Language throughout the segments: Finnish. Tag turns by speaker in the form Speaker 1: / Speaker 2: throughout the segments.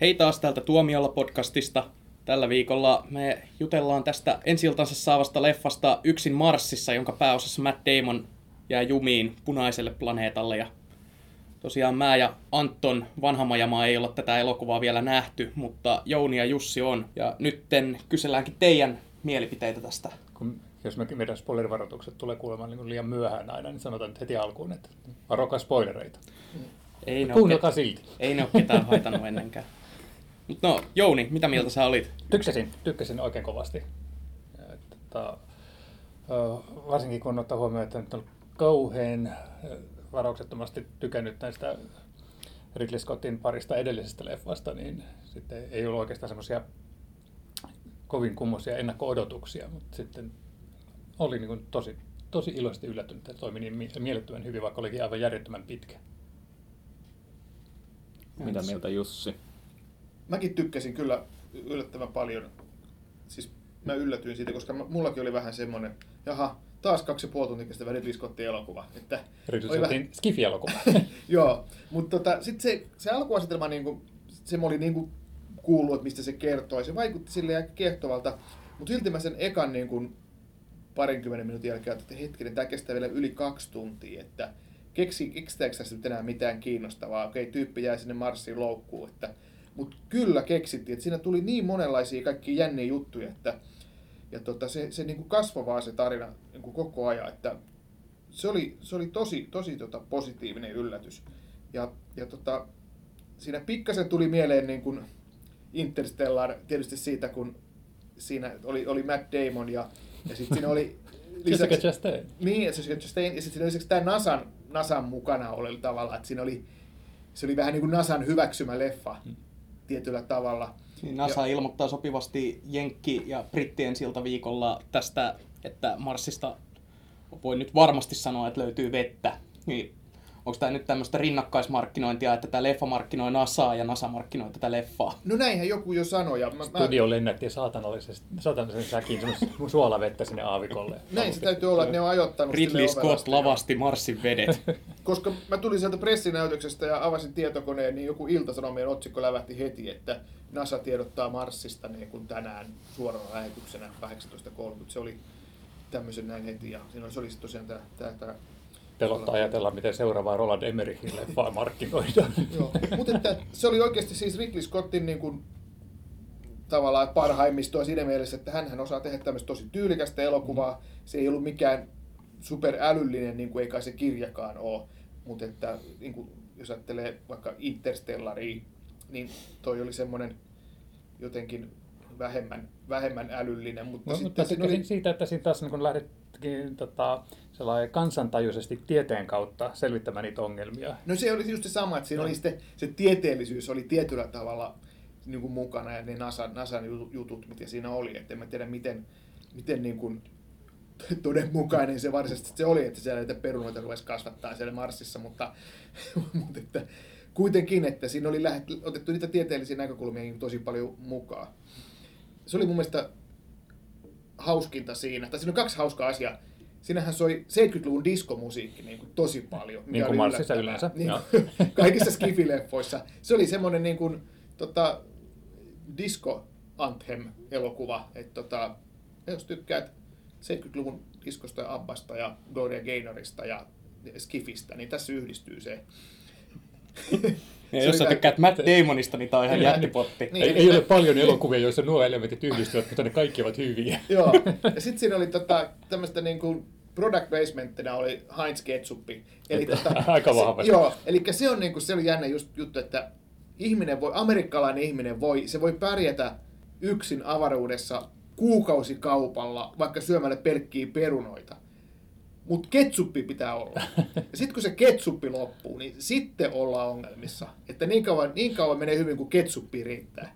Speaker 1: Hei taas täältä Tuomiolla podcastista. Tällä viikolla me jutellaan tästä ensiltansa saavasta leffasta Yksin Marsissa, jonka pääosassa Matt Damon jää jumiin punaiselle planeetalle. Ja tosiaan mä ja Anton Vanhamajamaa ei olla tätä elokuvaa vielä nähty, mutta Jouni ja Jussi on. Ja nytten kyselläänkin teidän mielipiteitä tästä.
Speaker 2: Kun, jos me, meidän spoilerivaroitukset tulee kuulemaan niin liian myöhään aina, niin sanotaan nyt heti alkuun, että varokaa spoilereita.
Speaker 1: Ei ne,
Speaker 2: Kuunnelkaa silti.
Speaker 1: ei ne ole ketään haitannut ennenkään. Mut no, Jouni, mitä mieltä sä olit?
Speaker 2: Tykkäsin, tykkäsin oikein kovasti. Tota, varsinkin kun ottaa huomioon, että nyt on kauhean varauksettomasti tykännyt näistä Ridley Scottin parista edellisestä leffasta, niin sitten ei ollut oikeastaan semmoisia kovin kummoisia ennakko-odotuksia, mutta sitten oli niin kuin tosi, tosi iloisesti yllättynyt, että toimi niin mie- mielettömän hyvin, vaikka olikin aivan järjettömän pitkä.
Speaker 3: Mitä mieltä Jussi?
Speaker 4: Mäkin tykkäsin kyllä yllättävän paljon. Siis mä yllätyin siitä, koska mullakin oli vähän semmoinen, jaha, taas kaksi ja puoli tuntia kestävä Ridley Scottin elokuva. Että
Speaker 2: Ridley
Speaker 4: oli
Speaker 2: Scottin Skifi-elokuva.
Speaker 4: Joo, mutta tota, sitten se, se alkuasetelma, niin kuin, se mä olin niin kuin kuullut, että mistä se kertoi. Se vaikutti sille aika kiehtovalta, mutta silti mä sen ekan niin kuin, parinkymmenen minuutin jälkeen, että hetkinen, tämä kestää vielä yli kaksi tuntia, että keksi, keksitäänkö tässä nyt enää mitään kiinnostavaa. Okei, tyyppi jäi sinne Marsiin loukkuun, että, mutta kyllä keksittiin, että siinä tuli niin monenlaisia kaikki jänniä juttuja, että ja tota, se, se niin kuin kasvoi vaan se tarina niin kuin koko ajan, että se oli, se oli tosi, tosi tota, positiivinen yllätys. Ja, ja tota, siinä pikkasen tuli mieleen niin kuin Interstellar tietysti siitä, kun siinä oli, oli Matt Damon ja, ja sitten siinä oli
Speaker 2: Jessica Chastain.
Speaker 4: niin, Jessica Chastain, ja sitten siinä oli lisäksi tämä NASAn, NASAn mukana oli tavalla, että siinä oli, se oli vähän niin kuin NASAn hyväksymä leffa tietyllä tavalla.
Speaker 1: Niin NASA ilmoittaa sopivasti Jenkki- ja Brittien siltä viikolla tästä, että Marsista voi nyt varmasti sanoa, että löytyy vettä. Niin onko tämä nyt tämmöistä rinnakkaismarkkinointia, että tämä leffa markkinoi NASAa ja NASA markkinoi tätä leffaa?
Speaker 4: No näinhän joku jo sanoi. Ja mä, mä,
Speaker 2: Studio lennätti saatanallisesti, saatanallisen säkin suolavettä sinne aavikolle.
Speaker 4: näin se täytyy olla, että ne on ajoittanut
Speaker 1: Ridley Scott
Speaker 4: asti.
Speaker 1: lavasti Marsin vedet.
Speaker 4: Koska mä tulin sieltä pressinäytöksestä ja avasin tietokoneen, niin joku iltasanomien otsikko lävähti heti, että NASA tiedottaa Marsista niin kuin tänään suorana lähetyksenä 18.30. Se oli tämmöisen näin heti ja siinä oli, se oli sitten tosiaan tämä, tämä, tämä
Speaker 2: Pelottaa ajatella, miten seuraavaa Roland Emmerichin leffaa markkinoidaan.
Speaker 4: Joo, mutta että se oli oikeasti siis Ridley Scottin niin kuin, tavallaan parhaimmistoa siinä mielessä, että hän osaa tehdä tämmöistä tosi tyylikästä elokuvaa. Se ei ollut mikään superälyllinen, niin kuin ei kai se kirjakaan ole. Mutta että niin kuin, jos ajattelee vaikka Interstellaria, niin toi oli semmoinen jotenkin vähemmän, vähemmän älyllinen. Mutta
Speaker 2: No,
Speaker 4: sitten
Speaker 2: mutta
Speaker 4: oli,
Speaker 2: siitä, että siinä taas niin lähdettiin tota, sellainen kansantajuisesti tieteen kautta selvittämään niitä ongelmia.
Speaker 4: No se oli just se sama, että siinä oli sitten, se tieteellisyys oli tietyllä tavalla niin kuin mukana ja ne NASA, NASAn jutut- mitä siinä oli. Että en mä tiedä, miten, miten niin kuin todenmukainen se varsinaisesti se oli, että siellä näitä perunoita ruvesi kasvattaa siellä Marsissa, mutta, mutta että kuitenkin, että siinä oli lähet, otettu niitä tieteellisiä näkökulmia niin tosi paljon mukaan. Se oli mun mielestä hauskinta siinä, tai siinä on kaksi hauskaa asiaa. Siinähän soi 70-luvun diskomusiikki niin kuin tosi paljon.
Speaker 2: Niin kuin Marsissa yleensä,
Speaker 4: Niin, kaikissa skifileffoissa. Se oli semmoinen niin kuin, tota, disco anthem-elokuva. Että tota, jos tykkäät 70-luvun diskosta ja Abbasta ja Gloria Gaynorista ja Skifistä, niin tässä yhdistyy se.
Speaker 1: Ja jos sä tykkäät Matt Damonista, niin tää on ihan
Speaker 4: Niin.
Speaker 1: jättipotti.
Speaker 4: Niin.
Speaker 2: Ei, ei ole paljon elokuvia, joissa nuo elementit yhdistyvät, mutta ne kaikki ovat hyviä.
Speaker 4: Joo. Ja sitten siinä oli tota, tämmöistä niin kuin product basementtina oli Heinz Ketsuppi. Eli tota,
Speaker 2: Aika
Speaker 4: se,
Speaker 2: vahvasti.
Speaker 4: Joo, eli se on, niin kuin, se oli jännä just juttu, että ihminen voi, amerikkalainen ihminen voi, se voi pärjätä yksin avaruudessa kuukausikaupalla, vaikka syömällä pelkkiä perunoita. Mutta ketsuppi pitää olla. Ja sitten kun se ketsuppi loppuu, niin sitten ollaan ongelmissa. Että niin kauan, niin kauan menee hyvin, kuin ketsuppi riittää.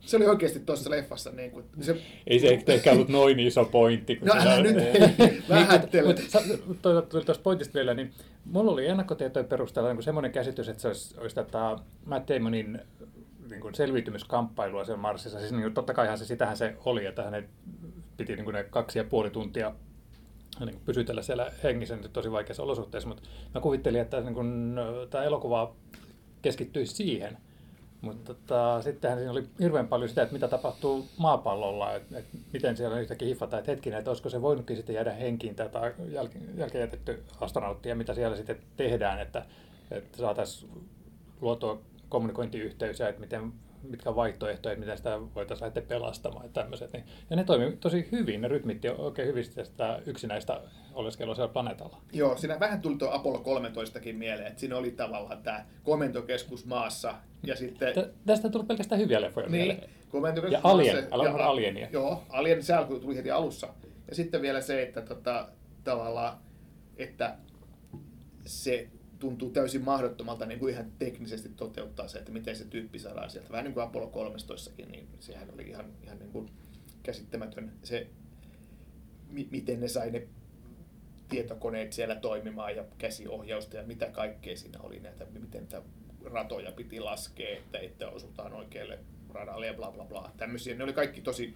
Speaker 4: Se oli oikeasti tuossa leffassa. Niin kuin, se,
Speaker 2: Ei se ehkä ollut noin iso pointti. kun
Speaker 4: No älä nyt vähättele.
Speaker 2: Mutta tuosta pointista vielä, niin mulla oli ennakkotietojen perusteella niin semmoinen käsitys, että se olisi, olisi tätä Matt Damonin niin kuin selviytymiskamppailua siellä Marsissa. Siis niin kuin, totta kaihan se sitähän se oli, että hänen piti niin kuin ne kaksi ja puoli tuntia niin pysytellä siellä hengissä niin tosi vaikeissa olosuhteissa, mutta mä kuvittelin, että niin kuin, tämä elokuva keskittyisi siihen. Mutta tota, sittenhän siinä oli hirveän paljon sitä, että mitä tapahtuu maapallolla, että, että miten siellä yhtäkkiä hiffataan, että hetkinen, että olisiko se voinutkin sitten jäädä henkiin tätä jälkeen jätetty astronautti ja mitä siellä sitten tehdään, että, että saataisiin luotua kommunikointiyhteys ja että miten mitkä vaihtoehtoja, miten sitä voitaisiin lähteä pelastamaan ja tämmöiset. Niin, ja ne toimii tosi hyvin, ne rytmitti oikein hyvin sitä yksinäistä oleskelua siellä planeetalla.
Speaker 4: Joo, siinä vähän tuli tuo Apollo 13kin mieleen, että siinä oli tavallaan tämä komentokeskus maassa ja sitten... Tä,
Speaker 2: tästä tuli pelkästään hyviä leffoja
Speaker 4: niin, mieleen.
Speaker 2: Komentokeskus ja Alien, maassa, ja, Alienia.
Speaker 4: Joo, Alien se tuli heti alussa. Ja sitten vielä se, että tota, tavallaan, että se tuntuu täysin mahdottomalta niin kuin ihan teknisesti toteuttaa se, että miten se tyyppi saadaan sieltä. Vähän niin kuin Apollo 13 niin sehän oli ihan, ihan niin kuin käsittämätön se, miten ne sai ne tietokoneet siellä toimimaan ja käsiohjausta ja mitä kaikkea siinä oli näitä, miten tämä ratoja piti laskea, että, että osutaan oikealle radalle ja bla bla bla. Tämmöisiä, ne oli kaikki tosi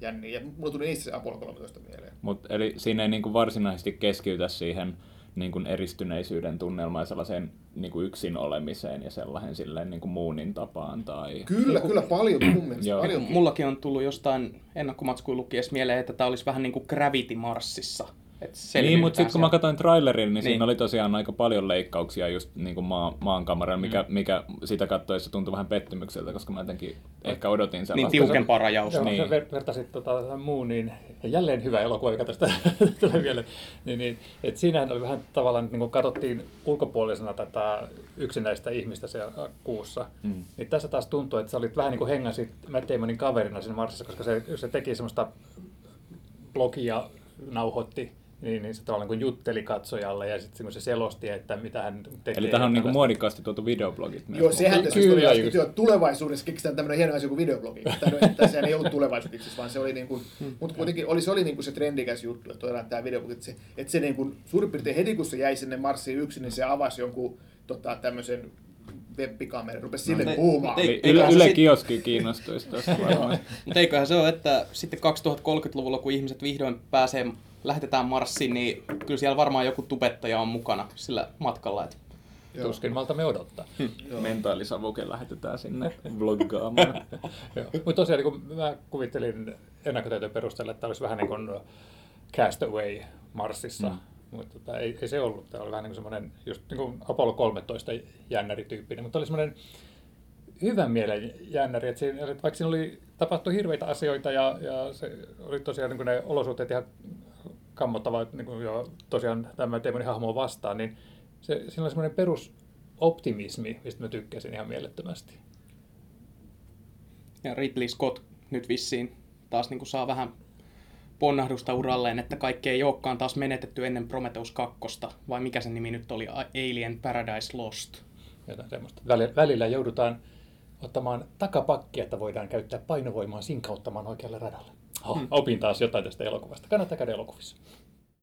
Speaker 4: jänniä ja mulla tuli niistä se Apollo 13 mieleen.
Speaker 3: Mut, eli siinä ei niin kuin varsinaisesti keskitytä siihen niin kuin eristyneisyyden tunnelma ja sellaiseen niin kuin yksin olemiseen ja sellaisen silleen niin kuin muunin tapaan. Tai...
Speaker 4: Kyllä, niin kuin... kyllä paljon mun mielestä. Joo. Paljon.
Speaker 1: Mullakin on tullut jostain ennakkomatskuun lukiessa mieleen, että tämä olisi vähän niin kuin Gravity Marsissa.
Speaker 3: Niin, mutta sitten kun mä katsoin trailerin, niin, niin siinä oli tosiaan aika paljon leikkauksia just niin kuin maa, maankameran, mikä, mm. mikä sitä katsoessa tuntui vähän pettymykseltä, koska mä jotenkin ehkä odotin
Speaker 1: niin sellaista. Niin tiukempaa rajausta.
Speaker 2: Joo, niin. ver- vertasit tota, Moonin, ja jälleen hyvä elokuva, mikä tästä tulee vielä. Niin, niin, et siinähän oli vähän tavallaan, niin kun katsottiin ulkopuolisena tätä yksinäistä ihmistä siellä kuussa, mm. niin tässä taas tuntuu, että sä olit vähän niin kuin hengäsit Matt Damonin kaverina siinä Marsissa, koska se, se teki semmoista blogia nauhoitti niin, niin se tavallaan kuin jutteli katsojalle ja sitten se selosti, että mitä hän tekee.
Speaker 3: Eli tähän on niin muodikkaasti tuotu videoblogit.
Speaker 4: Joo, sehän tässä oli äsken, että tulevaisuudessa keksitään tämmöinen hieno asia kuin videoblogi. Että sehän ei ollut tulevaisuudessa, vaan se oli niin kuin, hmm. mutta kuitenkin oli, se oli niin kuin se trendikäs juttu, että todetaan tämä videoblogi, että se, että se niin kuin, suurin piirtein heti kun se jäi sinne Marsiin yksin, niin se avasi jonkun tota, tämmöisen webbikamera, rupesi sille no, puhumaan.
Speaker 3: Yle, yle, yle kioski kiinnostuisi tuosta varmaan.
Speaker 1: Mutta eiköhän se ole, että sitten 2030-luvulla, kun ihmiset vihdoin pääsee lähetetään Marsiin, niin kyllä siellä varmaan joku tubettaja on mukana sillä matkalla. Että
Speaker 2: Tuskin malta me odottaa.
Speaker 3: Hmm. Mentaalisavuke lähetetään sinne vloggaamaan.
Speaker 2: Mutta tosiaan niin kun mä kuvittelin ennakkotietojen perusteella, että tämä olisi vähän niin kuin Castaway Marsissa. Mm. Mutta tota, ei, ei, se ollut. Tämä oli vähän niin kuin semmoinen, just niin kuin Apollo 13 jännärityyppinen, mutta oli semmoinen hyvän mielen jännäri, että, siinä, että vaikka siinä oli tapahtui hirveitä asioita ja, ja se oli tosiaan niin kuin ne olosuhteet ihan kammottava, niin kuin jo tosiaan tämä Demonin hahmo vastaan, niin se, siinä on semmoinen perusoptimismi, mistä mä tykkäsin ihan mielettömästi.
Speaker 1: Ja Ridley Scott nyt vissiin taas niin kuin saa vähän ponnahdusta uralleen, että kaikki ei olekaan taas menetetty ennen Prometheus 2, vai mikä sen nimi nyt oli, Alien Paradise Lost.
Speaker 2: Jotain semmoista. Välillä joudutaan ottamaan takapakkia, että voidaan käyttää painovoimaa sinkauttamaan oikealle radalle. Oh, opin taas jotain tästä elokuvasta. Kannattaa käydä elokuvissa.